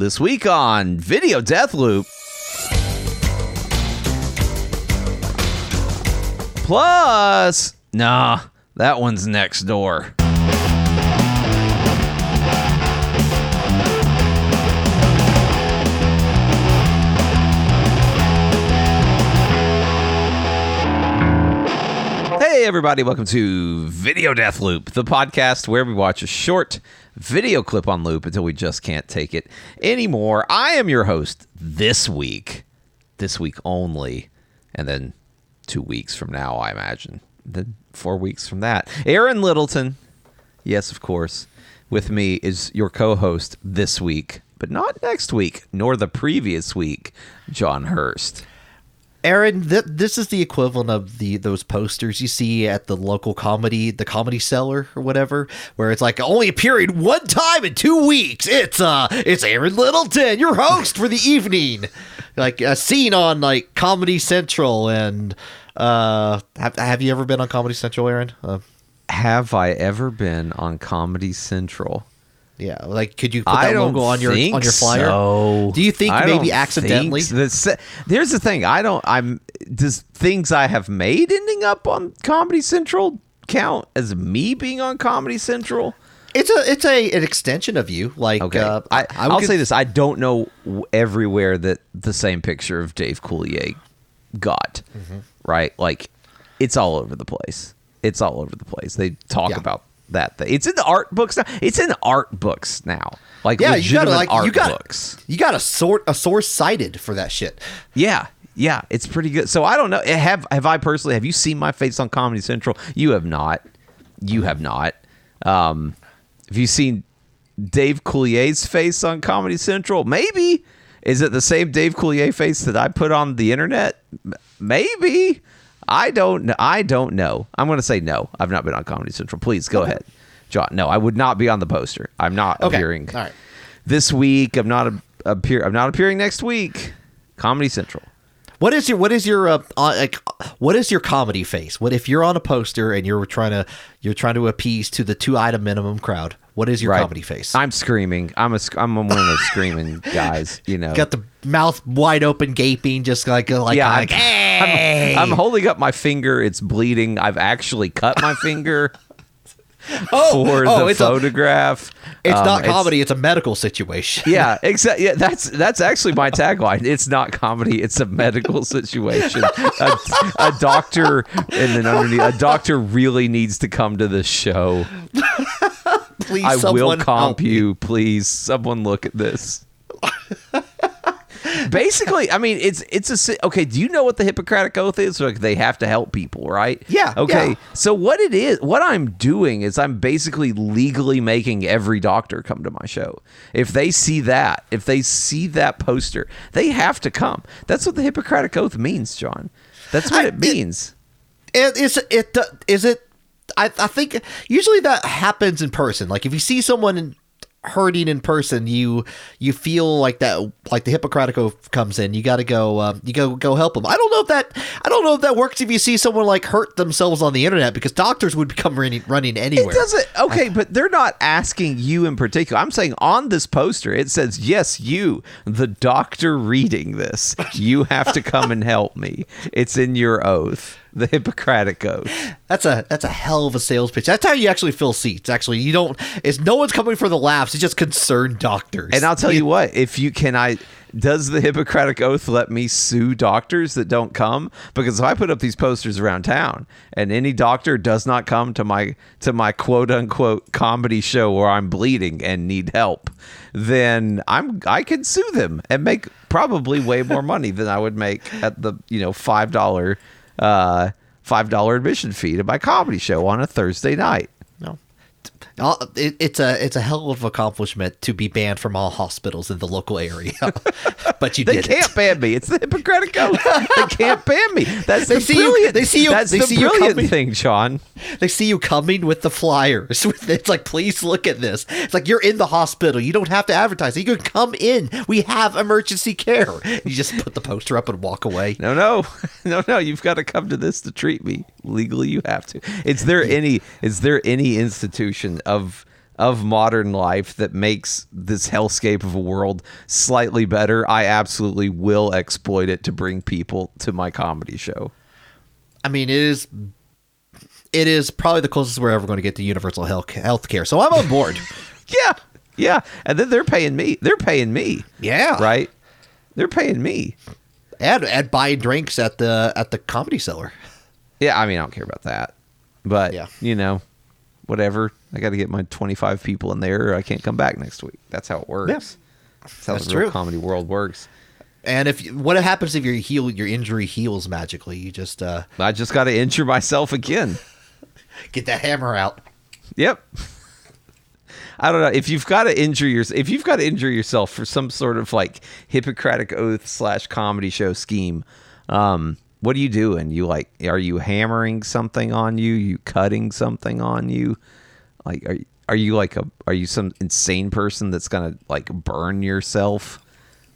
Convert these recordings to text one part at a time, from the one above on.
This week on Video Death Loop. Plus, nah, that one's next door. Everybody, welcome to Video Death Loop, the podcast where we watch a short video clip on loop until we just can't take it anymore. I am your host this week, this week only, and then two weeks from now, I imagine. Then four weeks from that. Aaron Littleton, yes, of course, with me is your co host this week, but not next week, nor the previous week, John Hurst. Aaron, th- this is the equivalent of the those posters you see at the local comedy, the comedy cellar or whatever, where it's like only appearing one time in two weeks. It's uh, it's Aaron Littleton, your host for the evening, like a scene on like Comedy Central. And uh, have have you ever been on Comedy Central, Aaron? Uh, Have I ever been on Comedy Central? Yeah, like could you put I that don't logo on your think on your flyer? so. Do you think I maybe accidentally? think so. Here's the thing. I don't. I'm. Does things I have made ending up on Comedy Central count as me being on Comedy Central? It's a it's a an extension of you. Like Okay. uh, I, I I'll cons- say this. I don't know everywhere that the same picture of Dave Coulier got. Mm-hmm. Right. Like it's all over the place. It's all over the place. They talk Yeah. about that thing. It's in the art books now. It's in art books now. Like Yeah, you legitimate gotta like art you got books. you got a sort a source cited for that shit. Yeah, yeah, it's pretty good. So I don't know. Have have I personally? Have you seen my face on Comedy Central? You have not. You have not. Um, have you seen Dave Coulier's face on Comedy Central? Maybe. Is it the same Dave Coulier face that I put on the internet? Maybe. I don't. I don't know. I'm going to say no. I've not been on Comedy Central. Please go ahead, John. No, I would not be on the poster. I'm not Okay. appearing All right. this week. I'm not a, appear. I'm not appearing next week. Comedy Central. What is your what is your uh, uh, like what is your comedy face? What if you're on a poster and you're trying to you're trying to appease to the two item minimum crowd? What is your Right. comedy face? I'm screaming. I'm a. I'm one of those screaming guys. You know. Got the mouth wide open, gaping, just like like, yeah, like I'm, hey. I'm, I'm holding up my finger. It's bleeding. I've actually cut my finger oh, for oh, the it's a, photograph. it's Um, not comedy. It's, a medical situation. yeah, exactly. Yeah, that's that's actually my tagline. It's not comedy. It's a medical situation. A, a doctor, and then underneath, a doctor really needs to come to this show. Please, I will comp you, please. Someone look at this. Basically, I mean, it's it's a okay. Do you know what the Hippocratic Oath is? Like they have to help people, right? Yeah, Okay. yeah. So what it is, what I'm doing is I'm basically legally making every doctor come to my show. If they see that, if they see that poster, they have to come. That's what the Hippocratic Oath means, John. That's what I- it means. It is it is it. I I think usually that happens in person. Like if you see someone in, hurting in person, you you feel like that. Like the Hippocratic oath comes in. You got to go. Um, you go go help them. I don't know if that. I don't know if that works if you see someone like hurt themselves on the internet because doctors would become running running anywhere. It doesn't. Okay, but they're not asking you in particular. I'm saying on this poster, it says, "Yes, you, the doctor reading this, you have to come and help me." It's in your oath, the Hippocratic oath. That's a that's a hell of a sales pitch. That's how you actually fill seats. Actually, you don't. It's no one's coming for the laughs. It's just concerned doctors. And I'll tell you what, if you can, I does the Hippocratic oath let me sue doctors that don't come? Because if I put up these posters around town and any doctor does not come to my to my quote unquote comedy show where I'm bleeding and need help, then I'm I can sue them and make probably way more money than I would make at the you know five dollar uh five dollar admission fee to my comedy show on a Thursday night. No. Uh, it, it's a it's a hell of an accomplishment to be banned from all hospitals in the local area, but you They did can't it. ban me. It's the Hippocratic Oath. they can't ban me. That's They the see you- brilliant. they see you- That's they the see you brilliant coming- thing, Sean. They see you coming with the flyers. It's like, please look at this. It's like you're in the hospital. You don't have to advertise. You can come in. We have emergency care. You just put the poster up and walk away. No, no, no, no. You've got to come to this to treat me legally. You have to. Is there any? Is there any institution of of modern life that makes this hellscape of a world slightly better, I absolutely will exploit it to bring people to my comedy show. I mean, it is it is probably the closest we're ever going to get to universal health care. So I'm on board. Yeah. Yeah. And then they're paying me. They're paying me. Yeah. Right? They're paying me. and and buying drinks at the at the comedy cellar. Yeah, I mean, I don't care about that. But, Yeah. you know, whatever. I got to get my 25 people in there or I can't come back next week. That's how it works. Yeah. That's how That's the real true. comedy world works. And if what happens if your heal your injury heals magically? You just uh, I just got to injure myself again. get that hammer out. Yep. I don't know if you've got to injure your if you've got to injure yourself for some sort of like Hippocratic oath slash comedy show scheme. Um, what are you doing? You like are you hammering something on you? You cutting something on you? Like are are you like a are you some insane person that's gonna like burn yourself?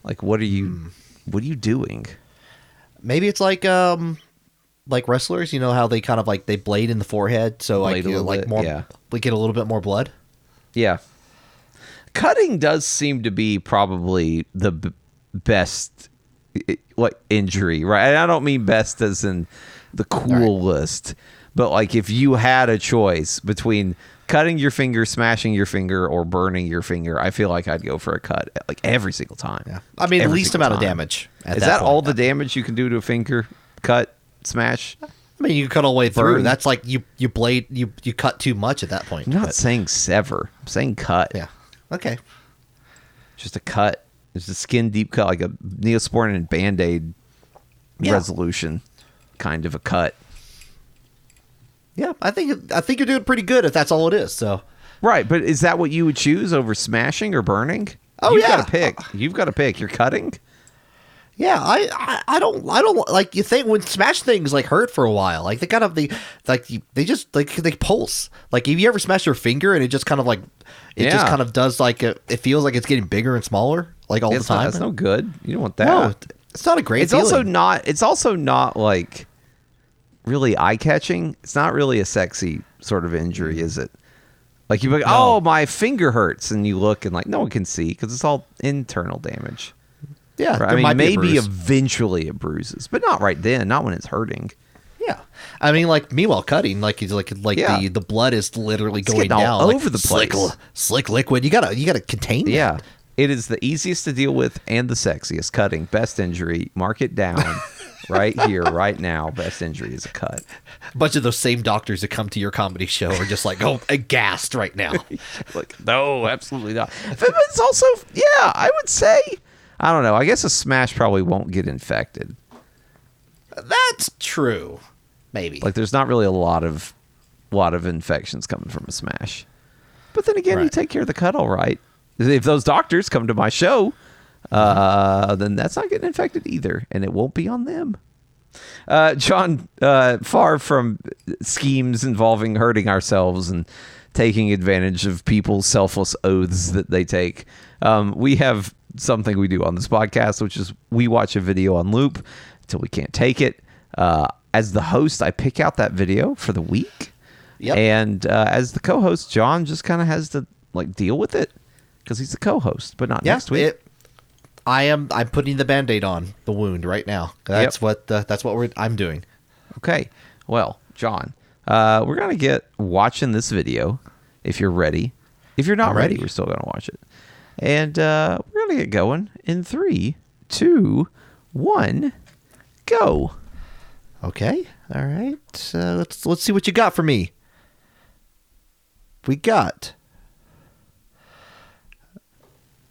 Like what are you what are you doing? Maybe it's like um like wrestlers. You know how they kind of like they blade in the forehead, so like Blade a you know, like bit, more yeah. we get a little bit more blood. Yeah. Cutting does seem to be probably the b- best like injury, right? And I don't mean best as in the coolest, but like if you had a choice between cutting your finger, smashing your finger, or burning your finger, I feel like I'd go for a cut like every single time. Yeah, I mean, Every least amount of damage. At Is that, that, all the damage you can do to a finger? Cut, smash? I mean, you can cut all the way through. Burn. That's like you you blade you you cut too much at that point. I'm not but- saying sever. I'm saying cut. yeah. Okay. just a cut. It's a skin deep cut, like a Neosporin and Band Aid Yeah. resolution kind of a cut. Yeah, I think I think you're doing pretty good if that's all it is. So Right, but is that what you would choose over smashing or burning? Oh, You've yeah. got to pick. You've got to pick. You're cutting. yeah, I, I I don't I don't like you think when smash things like hurt for a while. Like they kind of they like you- they just like they pulse. Like if you ever smash your finger and it just kind of like it just kind of does like a, it feels like it's getting bigger and smaller like all It's the not, time. that's no good. You don't want that. no, it's not a great. it's also not. It's also not like really eye catching. It's not really a sexy sort of injury, mm-hmm. is it? Like you like, No. oh, my finger hurts, and you look and like no one can see because it's all internal damage. yeah. Right? I mean, a maybe eventually it bruises, but not right then. Not when it's hurting. Yeah, I mean, like meanwhile, cutting like he's like like Yeah. the the blood is literally It's going getting all down like over the place. li- slick liquid. You gotta you gotta contain. that. Yeah. It is the easiest to deal with and the sexiest. Cutting, best injury. Mark it down right here, right now. Best injury is a cut. a bunch of those same doctors that come to your comedy show are just like oh aghast right now. Like, no, absolutely not. But it's also, yeah, I would say, I don't know. I guess a smash probably won't get infected. That's true. Maybe. Like, there's not really a lot of, lot of infections coming from a smash. But then again, you take care of the cut all right. If those doctors come to my show, uh, then that's not getting infected either, and it won't be on them. Uh, John, uh, far from schemes involving hurting ourselves and taking advantage of people's selfless oaths that they take, um, we have something we do on this podcast, which is we watch a video on loop until we can't take it. Uh, as the host, I pick out that video for the week, Yep. and uh, as the co-host, John just kind of has to like deal with it because he's the co-host, but not yeah, next week. it- I am. I'm putting the band-aid on the wound right now. That's what. Uh, that's what we're. I'm doing. Okay. Well, John, uh, we're gonna get watching this video. If you're ready, if you're not ready, ready. we're still gonna watch it, and uh, we're gonna get going in three, two, one, go. Okay. All right. Uh, let's let's see what you got for me. We got.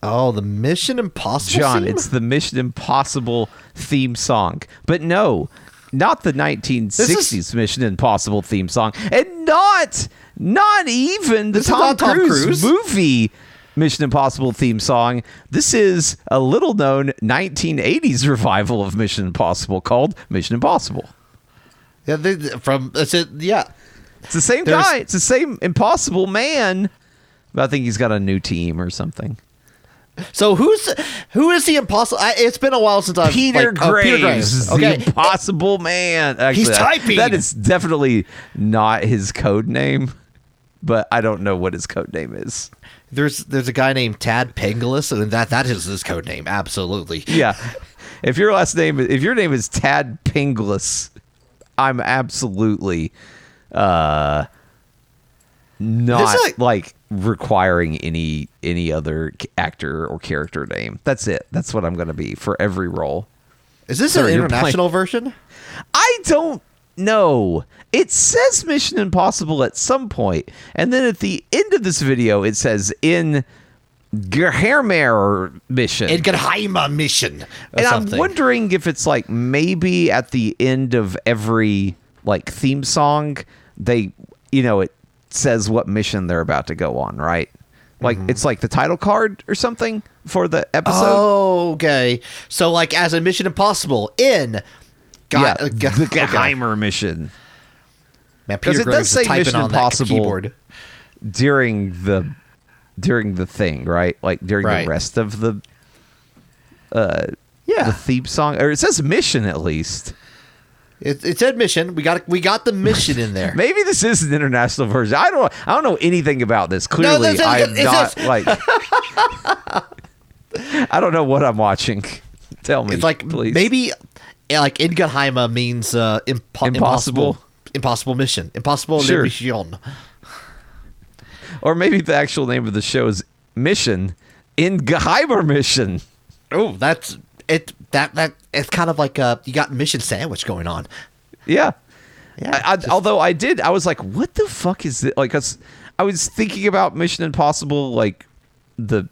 Oh, the Mission Impossible. John, theme? it's the Mission Impossible theme song, but no, not the 1960s Mission Impossible theme song, and not not even the Tom, Tom Cruise, Cruise. movie Mission Impossible theme song. This is a little known 1980s revival of Mission Impossible called Mission Impossible. yeah, they, from that's it. Yeah. It's the same There's- guy. It's the same Impossible Man. But I think he's got a new team or something. So who's who is the impossible? I, it's been a while since I've Peter, like, oh, Graves, Okay. the Impossible Man. Actually, He's typing. That is definitely not his code name. but I don't know what his code name is. There's there's a guy named Tad Penghlis, and that that is his code name. Absolutely. Yeah. If your last name if your name is Tad Penghlis, I'm absolutely uh not like- like requiring any any other actor or character name. That's it. That's what I'm going to be for every role. Is this Sorry, an international version? I don't know. It says Mission Impossible at some point, and then at the end of this video, it says in Geheimnismission mission. In Geheima mission. And something. I'm wondering if it's like maybe at the end of every like theme song, they, you know, it says what mission they're about to go on, right? Like Mm-hmm. it's like the title card or something for the episode. Oh, okay. So, like, as a Mission Impossible in. Ge- yeah, uh, ge- the okay. Mission. Man, Peter it does say Mission Impossible. during the during the thing, right? Like during Right. the rest of the uh Yeah, the theme song or it says mission at least. It, it said mission. We got we got the mission in there. Maybe this is an international version. I don't I don't know anything about this. Clearly that's- I am not says- like I don't know what I'm watching. Tell me. It's like please. maybe like in Geheima means uh, impo- Impossible. impossible impossible mission impossible Sure. mission. or maybe the actual name of the show is Mission in Geheimer Mission. Oh, that's it. That that it's kind of like uh you got mission sandwich going on. Yeah. Yeah, I, I, just- although I did, I was like, "What the fuck is it?" Like, 'cause I was thinking about Mission Impossible, like the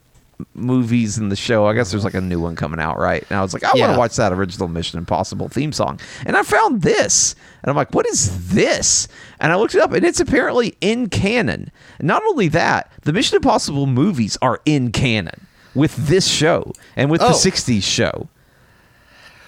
movies and the show. I guess there's like a new one coming out, right? And I was like, I want to watch that original Mission Impossible theme song, and I found this, and I'm like, "What is this?" And I looked it up, and it's apparently in canon. And not only that, the Mission Impossible movies are in canon with this show and with the Oh. '60s show.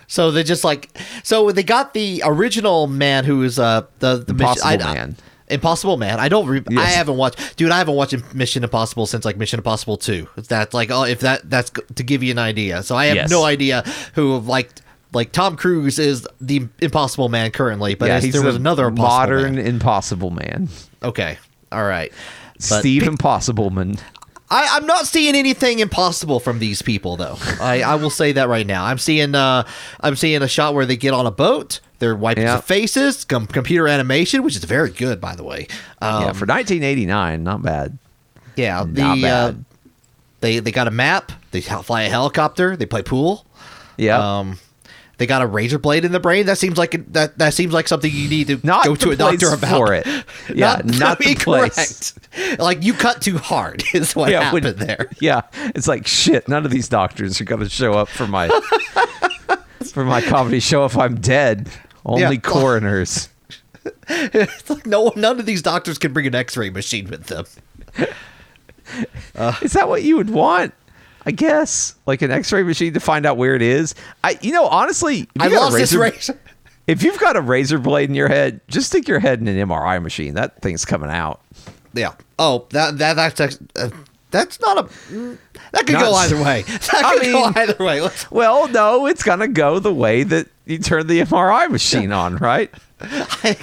So they just like so they got the original man who is uh the the Impossible mission, I- Man. Impossible Man. I don't. Re- I haven't watched, dude. I haven't watched Mission Impossible since like Mission Impossible Two. If that's like, oh, if that that's to give you an idea. So I have Yes. no idea who like like Tom Cruise is the Impossible Man currently, but yeah, there was another Impossible modern Man. Impossible Man, Okay, all right. But Steve Impossible Man. I, I'm not seeing anything impossible from these people, though. I, I will say that right now. I'm seeing uh, I'm seeing a shot where they get on a boat. They're wiping Yeah. their faces. Com- computer animation, which is very good, by the way. Um, yeah, for 1989, not bad. yeah, the not uh, bad. they they got a map. They fly a helicopter. They play pool. Yeah, Um, they got a razor blade in the brain. That seems like that. That seems like something you need to not go to a doctor about. for it. Yeah, not, the place. correct. Like you cut too hard is what Yeah, when- happened there. Yeah, it's like shit. None of these doctors are gonna show up for my for my comedy show if I'm dead. Only Yeah. coroners. It's like no none of these doctors can bring an X-ray machine with them. Is that what you would want? I guess like an X-ray machine to find out where it is. I, you know, honestly, I lost this razor- razor. If you've got a razor blade in your head, just stick your head in an MRI machine. That thing's coming out. Yeah. Oh, that that that's uh, that's not a that could Not- go either way. That I could go either way. Let's, Well, no, it's gonna go the way that you turn the MRI machine on, right? I,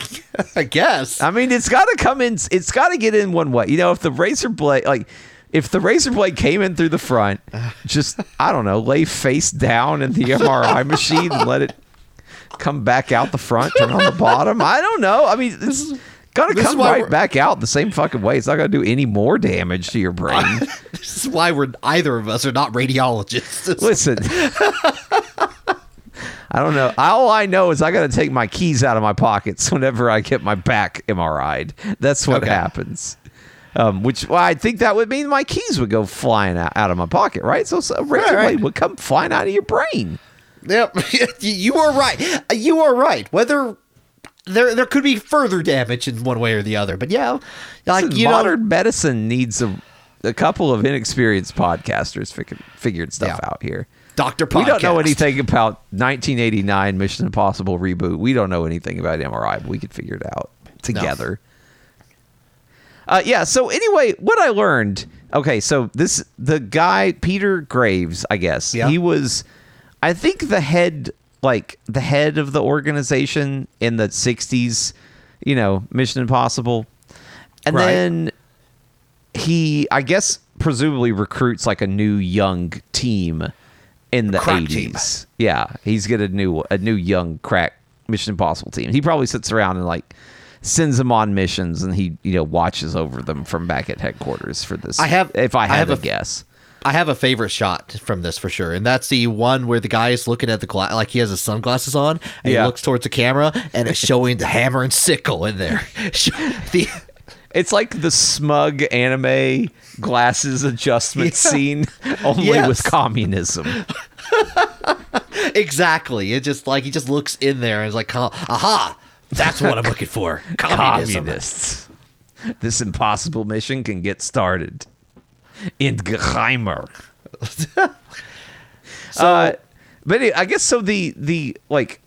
I guess. I mean, it's got to come in. It's got to get in one way. You know, if the razor blade, like, if the razor blade came in through the front, just I don't know, lay face down in the MRI machine and let it come back out the front, turn on the bottom. I don't know. I mean, it's gonna this come right we're- back out the same fucking way. It's not gonna do any more damage to your brain. this is why we're either of us are not radiologists. Listen. I don't know. All I know is I got to take my keys out of my pockets whenever I get my back MRI'd. That's what Okay. happens. Um, which well, I think that would mean my keys would go flying out, out of my pocket, right? So, so razor right. blade would come flying out of your brain. Yep, you are right. You are right. Whether there there could be further damage in one way or the other, but yeah, like you know, modern medicine needs a, a couple of inexperienced podcasters fig- figured stuff Yeah. out here. Doctor. We don't know anything about 1989 Mission Impossible reboot. We don't know anything about MRI, but we could figure it out together. Uh, yeah. So anyway, what I learned. Okay, so this the guy Peter Graves, I guess Yeah. he was, I think the head, like the head of the organization in the 60s. You know, Mission Impossible, and Right. then he, I guess, presumably recruits like a new young team in the Crack team. eighties. Yeah, he's got a new a new young crack Mission Impossible team. He probably sits around and like sends them on missions, and he you know watches over them from back at headquarters for this. I have- if I I have to a- guess. I have a favorite shot from this for sure, and that's the one where the guy is looking at the gla- like he has his sunglasses on, and Yeah. he looks towards the camera, and it's showing the hammer and sickle in there. the, It's like the smug anime glasses adjustment Yeah. scene, only Yes. with communism. exactly. It just like he just looks in there and is like, aha, that's what I'm looking for. Communism. Communists. This impossible mission can get started. In Geheimer. So uh, but anyway, I guess so. The the like,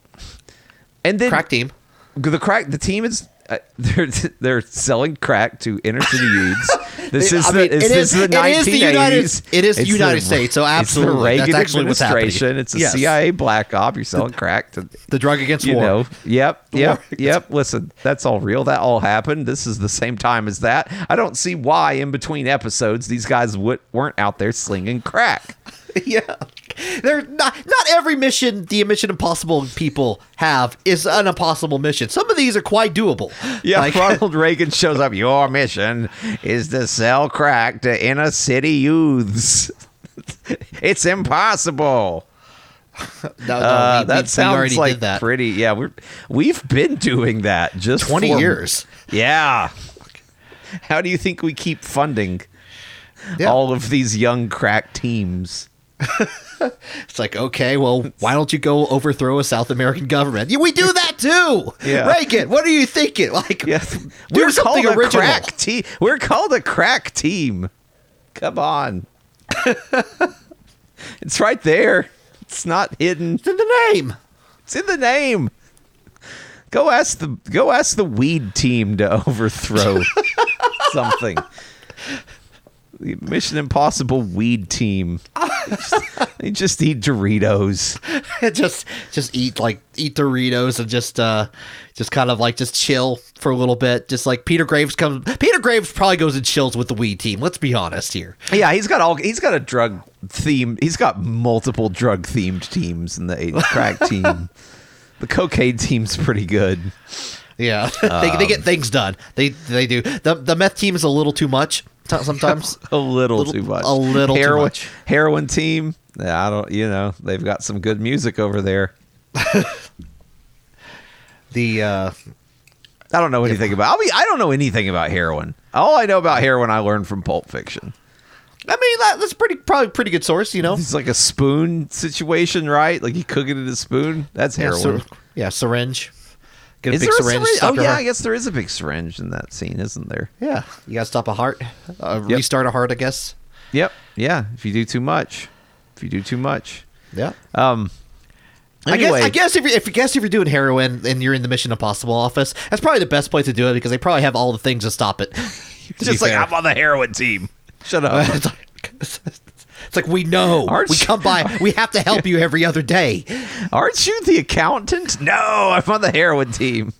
and then crack team. the crack. The team is uh, they're they're selling crack to inner city youths. This is I the mean, this it is the it is the 1980s. United- it is the United States, so absolutely. It's the That's Reagan actually what's happening. It's a Yes. CIA black op. You're selling crack to The drug against you war. know. Yep. Yep. Yep. Listen, that's all real. That all happened. This is the same time as that. I don't see why in between episodes these guys w- weren't out there slinging crack. yeah. They're not not every mission the Mission Impossible people have is an impossible mission. Some of these are quite doable. Yeah, Like- Ronald Reagan shows up. Your mission is to sell crack to inner city youths. it's impossible. no, no, Uh, we- we- that we sounds already like that. pretty. Yeah, we're we've been doing that just 20 for- years. Yeah. How do you think we keep funding Yeah. all of these young crack teams? It's like, okay, well, why don't you go overthrow a South American government? Yeah, we do that too. Yeah. Reagan, what are you thinking? Like, do we're something called a original. crack team. We're called a crack team. Come on, it's right there. It's not hidden. It's in the name. It's in the name. Go ask the go ask the weed team to overthrow something. The Mission Impossible weed team. they just eat Doritos. just just eat like eat Doritos and just uh just kind of like just chill for a little bit. Just like Peter Graves comes Peter Graves probably goes and chills with the weed team. Let's be honest here. Yeah, he's got all. He's got a drug theme. He's got multiple drug themed teams in the crack team. The cocaine team's pretty good. Yeah. they, they get Um, things done. They they do. The the meth team is a little too much sometimes. A little, Little- too much. a little too heroin, much. Heroin team. Yeah, I don't. You know, they've got some good music over there. the uh I don't know anything about. I mean, I don't know anything about heroin. All I know about heroin, I learned from Pulp Fiction. I mean that, that's pretty probably pretty good source, you know. It's like a spoon situation, right? Like you cook it in a spoon. That's Yeah, heroin. syr- yeah, syringe. Get a Is big there a syringe. syringe? stuck Oh yeah, her- I guess there is a big syringe in that scene, isn't there? Yeah, you gotta stop a heart, uh, Yep. restart a heart, I guess. Yep. Yeah. If you do too much, if you do too much. Yeah. Um. I guess, I guess if you if you guess if you're doing heroin and you're in the Mission Impossible office, that's probably the best place to do it because they probably have all the things to stop it. to be just like fair. I'm on the heroin team. Shut up. it's, like, we know Aren't we come by. We have to help you every other day. Aren't you the accountant? No, I'm on the heroin team.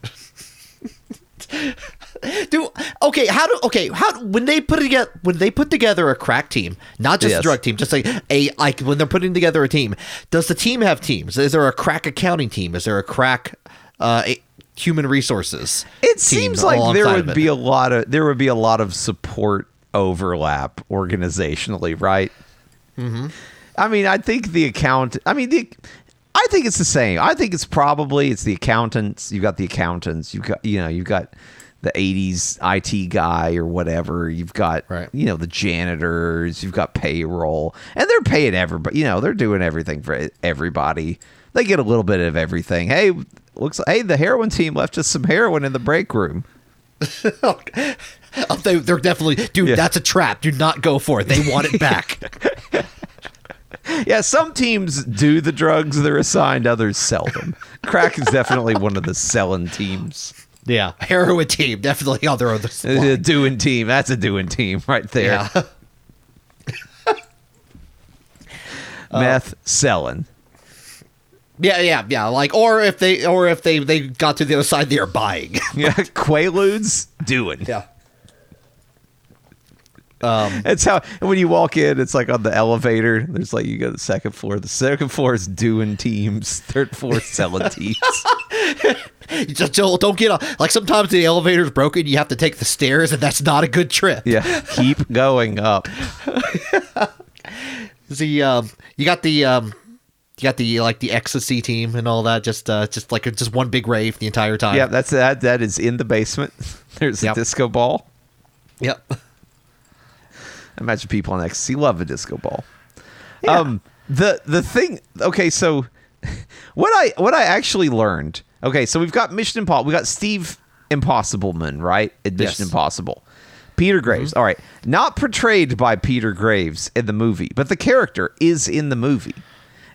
Do okay? How do okay? How when they put together when they put together a crack team, not just Yes. a drug team, just like a like when they're putting together a team. Does the team have teams? Is there a crack accounting team? Is there a crack uh, a- human resources? It seems like there would be a lot of there would be a lot of support overlap organizationally, right? Mm-hmm. I mean, I think the account. I mean, the. I think it's the same. I think it's probably it's the accountants. You've got the accountants. You've got you know you've got the '80s IT guy or whatever. You've got Right. you know the janitors. You've got payroll, and they're paying everybody. You know they're doing everything for everybody. They get a little bit of everything. Hey, looks like hey the heroin team left us some heroin in the break room. Oh, they, they're definitely, dude. Yeah. That's a trap. Do not go for it. They want it back. Yeah, some teams do the drugs they're assigned, others sell them. Crack is definitely one of the selling teams. yeah, heroin team definitely on their own. A doing team. That's a doing team right there. Yeah, Meth selling. Yeah, yeah, yeah. Like, or if they, or if they, they got to the other side, they are buying. Yeah, Quaaludes doing. yeah. Um, It's how when you walk in, it's like on the elevator. There's like you go to the second floor. The second floor is doing teams. Third floor is selling teams. you just don't, don't get on. Like sometimes the elevator's broken, you have to take the stairs, and that's not a good trip. Yeah, keep going up. The um, you got the um, you got the like the ecstasy team and all that. Just uh, just like just one big rave the entire time. Yeah, that's that. That is in the basement. There's a disco ball. Yep. Imagine people on ecstasy love a disco ball. Um, the the thing. Okay, so what I what I actually learned. Okay, so we've got Mission Impossible. We got Steve Impossibleman, right? At Mission Yes. Mm-hmm. Impossible. Peter Graves. All right, not portrayed by Peter Graves in the movie, but the character is in the movie,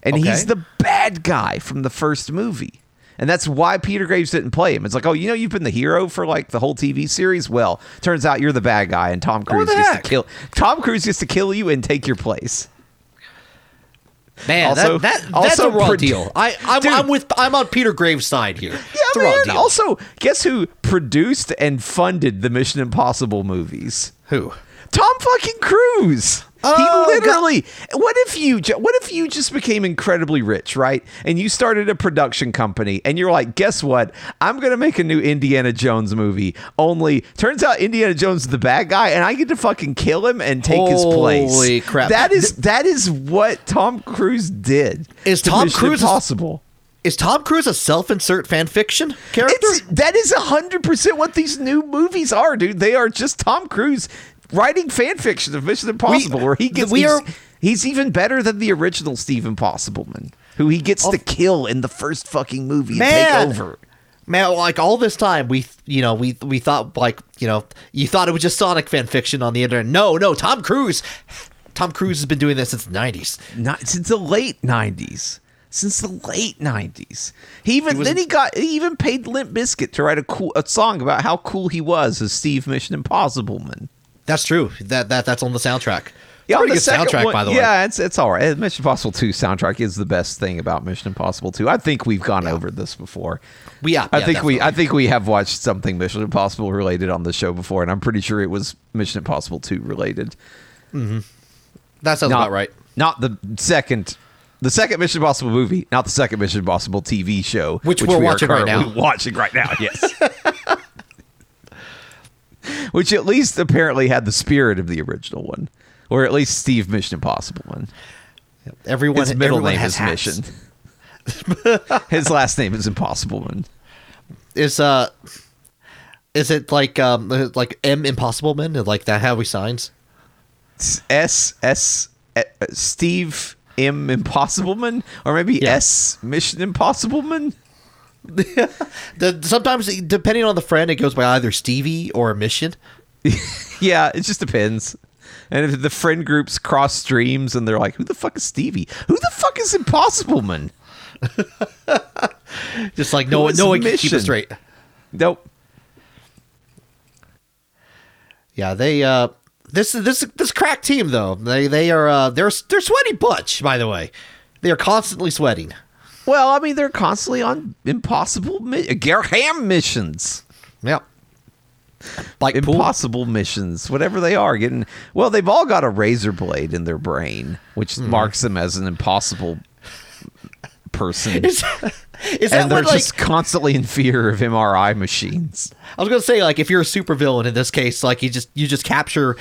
and Okay. he's the bad guy from the first movie. And that's why Peter Graves didn't play him. It's like, oh, you know, you've been the hero for like the whole TV series. Well, turns out you're the bad guy, and Tom Cruise gets heck? to kill. Tom Cruise gets to kill you and take your place. Man, Also- that, that that's also a raw pro- deal. I I'm. I'm with I'm on Peter Graves' side here. Yeah, it's a raw man. deal. Also, guess who produced and funded the Mission Impossible movies? Who? Tom fucking Cruise. Oh, he literally. What if you? What if you just became incredibly rich, right? And you started a production company, and you're like, guess what? I'm gonna make a new Indiana Jones movie. Only turns out Indiana Jones is the bad guy, and I get to fucking kill him and take his place. Holy crap. That is that is what Tom Cruise did. Is to Tom Cruise- possible? Is Tom Cruise a self-insert fan fiction character? It's, that is hundred percent what these new movies are, dude. They are just Tom Cruise writing fan fiction of Mission Impossible, where he gets we he's, are- he's even better than the original Steve Impossibleman, who he gets oh. to kill in the first fucking movie and take over. Man, like all this time, we you know we we thought like you know you thought it was just Sonic fan fiction on the internet. No, no, Tom Cruise. Tom Cruise has been doing this since the nineties. Not since the late nineties. Since the late nineties, he even was- then he got he even paid Limp Bizkit to write a cool a song about how cool he was as Steve Mission Impossibleman. That's true. That that that's on the soundtrack. Yeah, pretty the good soundtrack one- by the way. Yeah, it's it's all right. Mission Impossible 2 soundtrack is the best thing about Mission Impossible 2. I think we've gone over this before. We- yeah, I yeah, think we I think we have watched something Mission Impossible related on the show before, and I'm pretty sure it was Mission Impossible 2 related. Mm-hmm. That sounds Not about right. Not the second the second Mission Impossible movie, not the second Mission Impossible TV show, Which we're we watching right now. Watching right now, yes. which at least apparently had the spirit of the original one, or at least Steve Mission Impossible one. Everyone, His middle everyone name has is hats. Mission. His last name is Impossible One. Is uh, is it like um like M Impossible Man? Like that? How he signs? S S uh, Steve M Impossible Man, or maybe Yeah. S Mission Impossibleman. The, sometimes depending on the friend, it goes by either Stevie or Mission. Yeah, it just depends. And if the friend groups cross streams and they're like, "Who the fuck is Stevie? Who the fuck is Impossible Man? Just like no one, no one can keep it straight. Nope. Yeah, they uh this this this crack team though. They they are uh they're they're sweaty butch, by the way. They are constantly sweating. Well, I mean, they're constantly on impossible mi- Garham missions. Yep. Like pool. impossible missions, whatever they are, getting well, they've all got a razor blade in their brain, which Hmm. marks them as an impossible person. Is, is and they're what, like, just constantly in fear of MRI machines. I was gonna say like if you're a supervillain in this case, like you just you just capture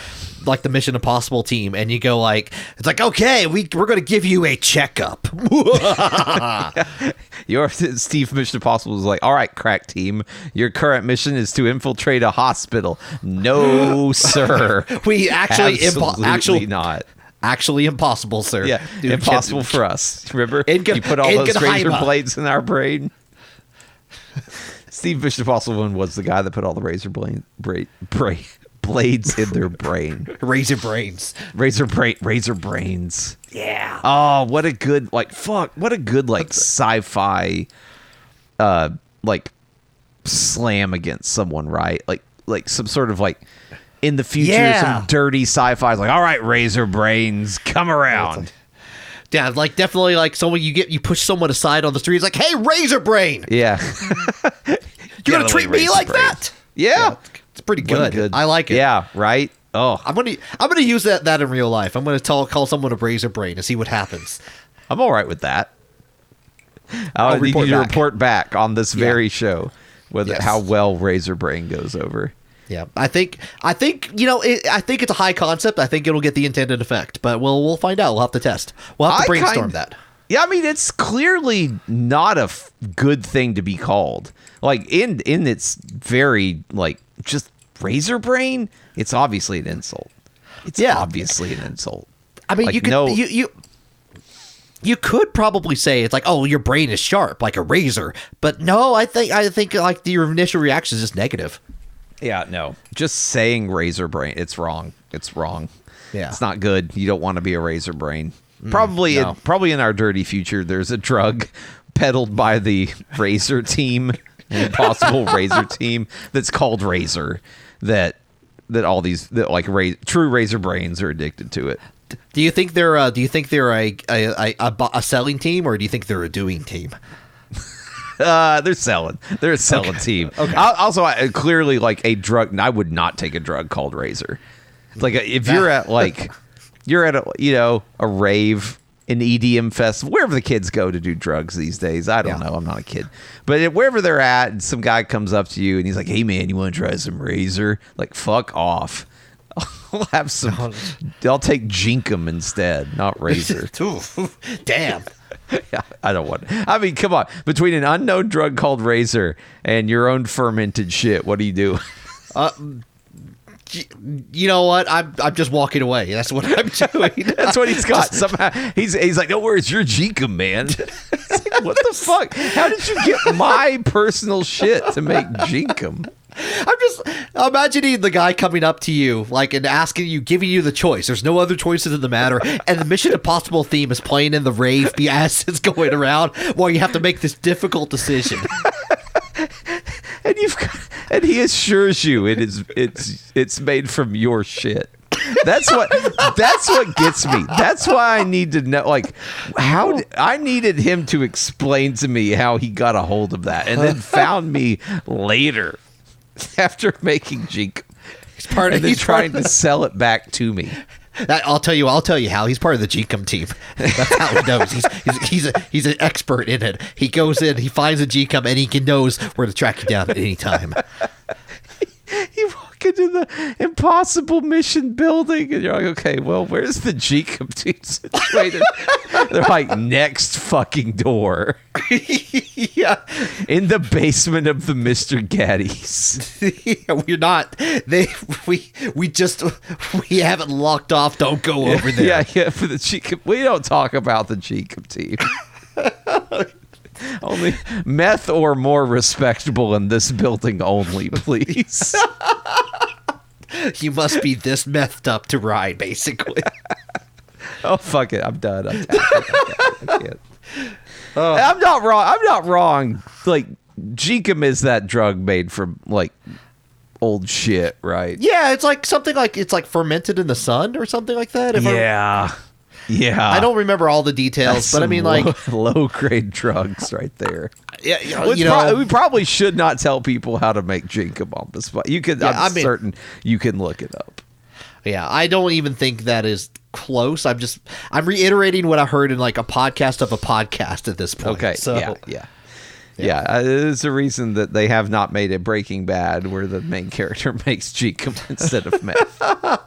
like the Mission Impossible team and you go like it's like okay we we're gonna give you a checkup. Your Steve Mission Impossible was like, all right, crack team, your current mission is to infiltrate a hospital. No, sir. we actually impo- Absolutely actually not. Actually impossible, sir. Yeah, Dude, impossible for us. Remember, you put all those razor blades in our brain. Steve one was the guy that put all the razor blade, bra- bra- blades in their brain. razor brains. Razor bra- razor brains. Yeah. Oh, what a good like fuck! What a good like sci-fi, uh, like slam against someone, right? Like like some sort of like in the future, Yeah. some dirty sci-fi like, all right, razor brains, come around. Yeah, like definitely like someone you get you push someone aside on the street. It's like, hey, razor brain, Yeah, you're gonna treat me like that? Yeah, it's pretty a good. I like it. Yeah, right. Oh, I'm gonna I'm gonna use that that in real life. I'm gonna tell call someone a razor brain and see what happens. I'm all right with that. I'll, I'll need report you to back. report back on this Yeah. very show whether Yes. how well Razor Brain goes over. Yeah, I think I think you know it, I think it's a high concept. I think it'll get the intended effect, but we'll we'll find out. We'll have to test. We'll have to I brainstorm kind- that. Yeah, I mean it's clearly not a f- good thing to be called. Like in in its very like just Razor Brain, it's obviously an insult. It's Yeah. obviously an insult. I mean, Like, you could no- you you you could probably say it's like, oh, your brain is sharp like a razor, but no, I think I think like your initial reaction is just negative. Yeah, no. Just saying razor brain, it's wrong. It's wrong. Yeah. It's not good. You don't want to be a razor brain. Probably no. in, probably in our dirty future there's a drug peddled by the Razor team, the Impossible Razor team that's called Razor that that all these that like ra- true razor brains are addicted to it. Do you think they're uh, do you think they're a a, a a a selling team or do you think they're a doing team? Uh, they're selling. They're a selling team. Okay. Al- Also, I, clearly, like a drug. I would not take a drug called Razor. Like if you're at like you're at a you know a rave, an EDM festival, wherever the kids go to do drugs these days. I don't Yeah. know. I'm not a kid, but wherever they're at, and some guy comes up to you and he's like, "Hey man, you want to try some Razor?" Like fuck off. I'll have some. I'll take Jenkem instead, not Razor. Damn. Yeah, I don't want. I mean, come on. Between an unknown drug called Razor and your own fermented shit, what do you do? Uh, you know what? I'm I'm just walking away. That's what I'm doing. That's what he's got. Somehow he's he's like, no worries, you're Jenkem, man. Like, what the fuck? How did you get my personal shit to make Jenkem? I'm just imagining the guy coming up to you, like, and asking you, giving you the choice. There's no other choices in the matter, and the Mission Impossible theme is playing in the rave BS is going around while you have to make this difficult decision. And you've got, and he assures you it is it's it's made from your shit. That's what that's what gets me. That's why I need to know like how I needed him to explain to me how he got a hold of that and then found me later after making Jink He's part of he's trying to sell it back to me. That, I'll tell you. I'll tell you how he's part of the GCOM team. That's how he knows. He's he's he's, a, he's an expert in it. He goes in, he finds a GCOM, and he can knows where to track you down at any time. Into the impossible mission building and you're like, okay, well, where's the Jeekum team situated? They're like, next fucking door. yeah, In the basement of the Mr. Gatti's. we're not. They we we just we haven't locked off. Don't go over there. Yeah, yeah, for the Jeekum. We don't talk about the Jeekum team. only meth or more respectable in this building only, please. You must be this methed up to ride, basically. Oh fuck it, I'm done. I'm tapping. I can't. I can't. Oh. I'm not wrong. I'm not wrong. Like Jeekum is that drug made from like old shit, right? yeah, it's like something like it's like fermented in the sun or something like that. if I- Yeah, yeah. I, don't remember all the details, but I mean, like, low, grade drugs right there. yeah, you know, it's you pro- we probably should not tell people how to make Jeekum on the spot. You can. Yeah, I'm I mean- certain you can look it up. Yeah, I don't even think that is close. I'm just I'm reiterating what I heard in like a podcast of a podcast at this point. Okay. So yeah. Yeah. Yeah, uh, there's a reason that they have not made a Breaking Bad where the main character makes Jeekum instead of meth.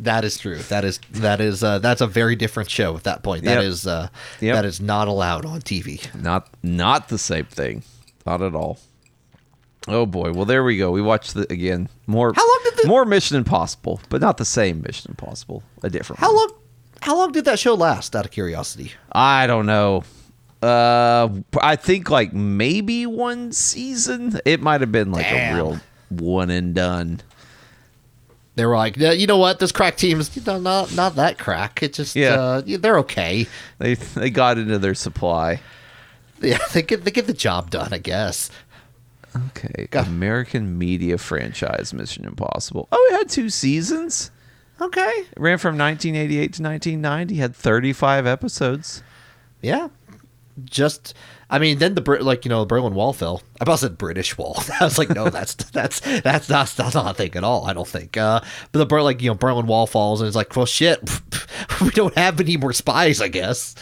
that is true. That is that is uh, that's a very different show at that point. That Yep. is uh, Yep. that is not allowed on TV. Not not the same thing. Not at all. Oh boy. Well, there we go. We watched the again more. How long did the- more Mission Impossible, but not the same Mission Impossible. A different. How one. long how long did that show last? Out of curiosity. I don't know. Uh, I think like maybe one season. It might have been like Damn. a real one and done. They were like, yeah, you know what? This crack team is you know, not not that crack. It just Yeah. uh, they're okay. They they got into their supply. Yeah, they get they get the job done, I guess. Okay. Go. American media franchise Mission Impossible. Oh, it had two seasons. Okay. It ran from 1988 to 1990. Had 35 episodes. Yeah. just I mean, then the like you know the Berlin Wall fell. I about said British Wall. I was like, no, that's that's that's not that's not a thing at all. I don't think. Uh, but the Ber- like you know Berlin Wall falls and it's like, well, shit, we don't have any more spies, I guess.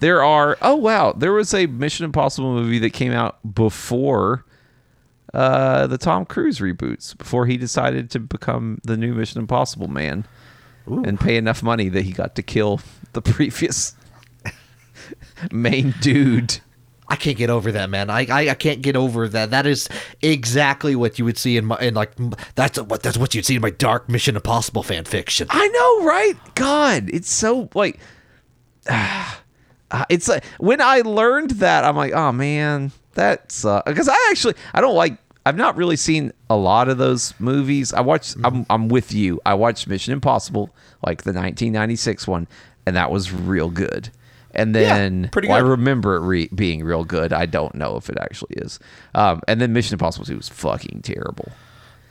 There are. Oh wow, there was a Mission Impossible movie that came out before uh, the Tom Cruise reboots. Before he decided to become the new Mission Impossible man and pay enough money that he got to kill the previous main dude. I can't get over that, man. I, I, I can't get over that. That is exactly what you would see in my in like that's what that's what you'd see in my dark Mission Impossible fan fiction. I know, right? God, it's so like. Uh, it's like when I learned that, I'm like, oh man, that's because I actually I don't like. I've not really seen a lot of those movies. I watched. I'm I'm with you. I watched Mission Impossible, like the 1996 one, and that was real good. And then pretty well, I remember it re- being real good. I don't know if it actually is. Um, and then Mission Impossible 2 was fucking terrible.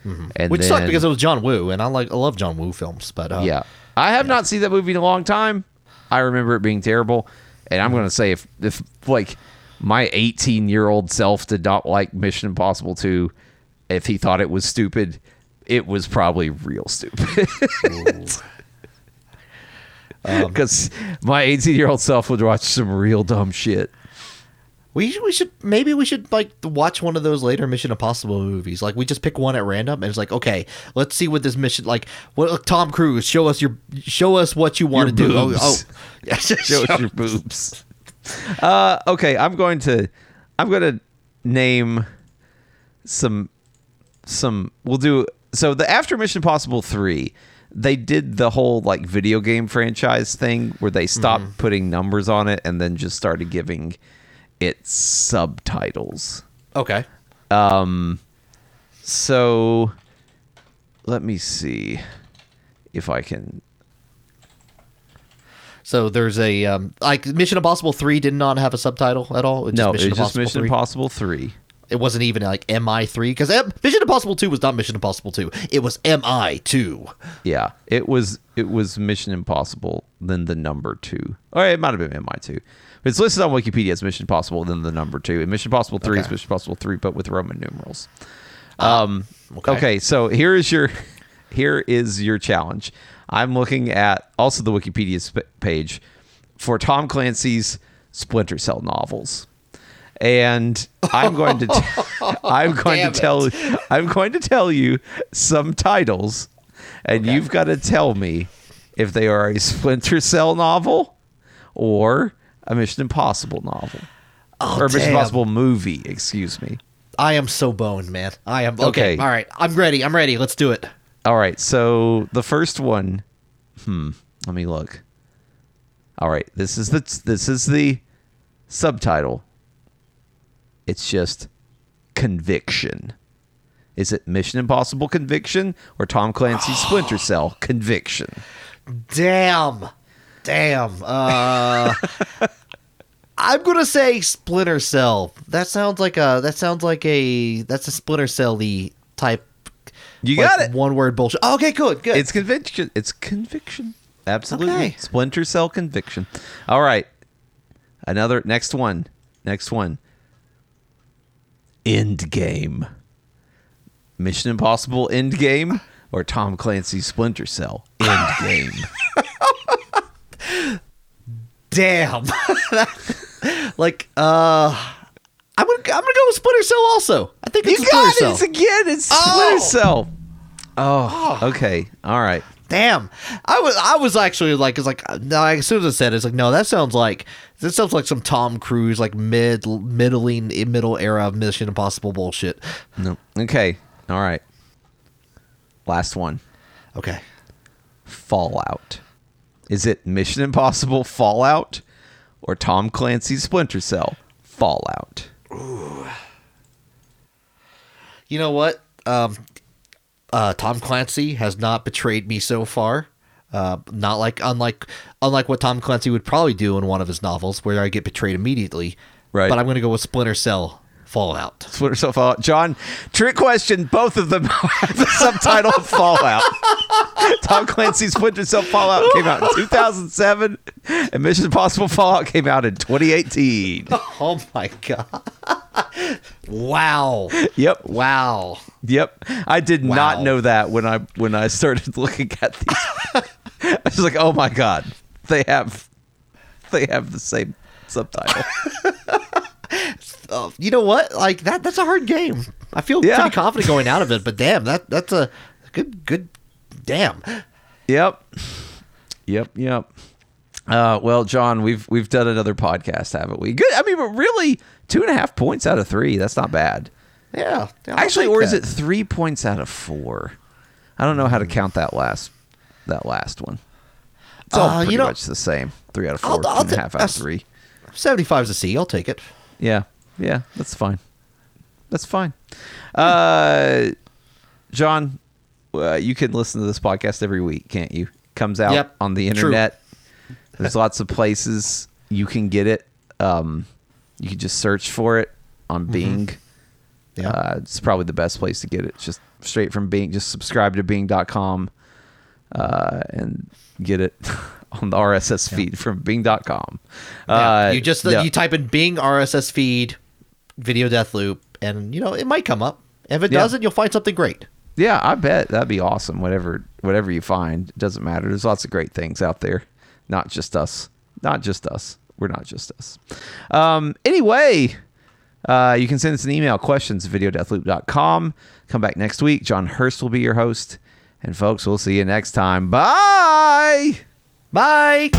And Which then, sucked because it was John Woo, and I like I love John Woo films, but uh, yeah. I have not seen that movie in a long time. I remember it being terrible. And I'm going to say if if like my 18 year old self did not like Mission Impossible 2, if he thought it was stupid, it was probably real stupid. Because my 18 year old self would watch some real dumb shit. We we should maybe we should like watch one of those later Mission Impossible movies. Like we just pick one at random and it's like, okay, let's see what this mission like. What Tom Cruise show us your show us what you want to do. Oh, oh. Yeah, Show us your boobs. Uh, okay, I'm going to I'm going to name some some we'll do so the after Mission Impossible 3 they did the whole like video game franchise thing where they stopped putting numbers on it and then just started giving it subtitles. okay. Um so let me see if I can So there's a um, like Mission Impossible three did not have a subtitle at all. No, It was it's just Mission 3. Impossible 3. It wasn't even like MI three because Mission Impossible two was not Mission Impossible two. It was MI two. Yeah, it was it was Mission Impossible, then the number two. Or it might have been MI two. It's listed on Wikipedia as Mission Impossible, then the number two. And Mission Impossible three is Mission Impossible three, but with Roman numerals. Um, okay. okay. so here is your here is your challenge. I'm looking at also the Wikipedia sp- page for Tom Clancy's Splinter Cell novels. And I'm going to t- I'm going to Damn it. tell I'm going to tell you some titles and you've got to tell me if they are a Splinter Cell novel or a Mission Impossible novel. Oh, or a Mission. Impossible movie, excuse me. I am so boned, man. I am okay. Okay. All right, I'm ready. I'm ready. Let's do it. All right, so the first one, hmm, let me look. All right, this is the this is the subtitle. It's just conviction. Is it Mission Impossible Conviction or Tom Clancy's Splinter Cell Conviction? Damn. Damn. Uh I'm gonna say Splinter Cell. That sounds like a that sounds like a that's a Splinter Cell type You like, got it. One word bullshit. Oh, okay, good, good. It's conviction. It's conviction. Absolutely. Okay. Splinter Cell conviction. All right. Another next one. Next one. End game. Mission Impossible End Game or Tom Clancy's Splinter Cell End Game. Damn. like uh I'm gonna I'm gonna go with Splinter Cell also. I think it's you Splinter got it. Cell. It's again. It's Oh. Splinter Cell. Oh, okay. All right. Damn, I was I was actually like, it's like no. As soon as I said, it, it's like no. That sounds like that sounds like some Tom Cruise like mid middling middle era of Mission Impossible bullshit. No. Okay. All right. Last one. Okay, Fallout. Is it Mission Impossible Fallout or Tom Clancy's Splinter Cell Fallout? Ooh. you know what? Um, uh, Tom Clancy has not betrayed me so far. Uh, not like unlike unlike what Tom Clancy would probably do in one of his novels, where I get betrayed immediately. Right. But I'm gonna go with Splinter Cell Fallout. Splinter Cell Fallout. John, trick question. Both of them have the subtitle of Fallout. Tom Clancy's Splinter Cell Fallout came out in 2007, and Mission Impossible Fallout came out in 2018. Oh my god! wow! Yep, Wow! yep. I did not know that when I when I started looking at these. I was like, oh my god, they have they have the same subtitle. Uh, you know what? Like that. That's a hard game. I feel Yeah. pretty confident going out of it, but damn, that that's a good good. Damn. Yep. Yep. Yep. Uh, well, John, we've we've done another podcast, haven't we? Good. I mean, but really, two and a half points out of three. That's not bad. Yeah. I'll Actually, or is it three points out of four? I don't know how to count that last that last one. It's all Uh, you pretty know- much the same. Three out of 4 I'll- I'll and a half out of three. 75's a C. I'll take it. Yeah, yeah, that's fine. That's fine. Uh, John, uh, you can listen to this podcast every week, can't you? Comes out Yep, on the true. internet. There's lots of places you can get it. Um, you can just search for it on Bing. Yeah. Uh, it's probably the best place to get it. Just straight from Bing. Just subscribe to Bing.com uh, and get it on the RSS feed from Bing.com. Yeah. Uh, you just yeah. you type in Bing RSS feed, video death loop, and you know it might come up. If it Yeah. doesn't, you'll find something great. Yeah, I bet that'd be awesome. Whatever, whatever you find, it doesn't matter. There's lots of great things out there. Not just us. Not just us. We're not just us. Um, anyway, uh, you can send us an email, questions at videodeathloop.com. Come back next week. John Hurst will be your host. And folks, we'll see you next time. Bye. Bye.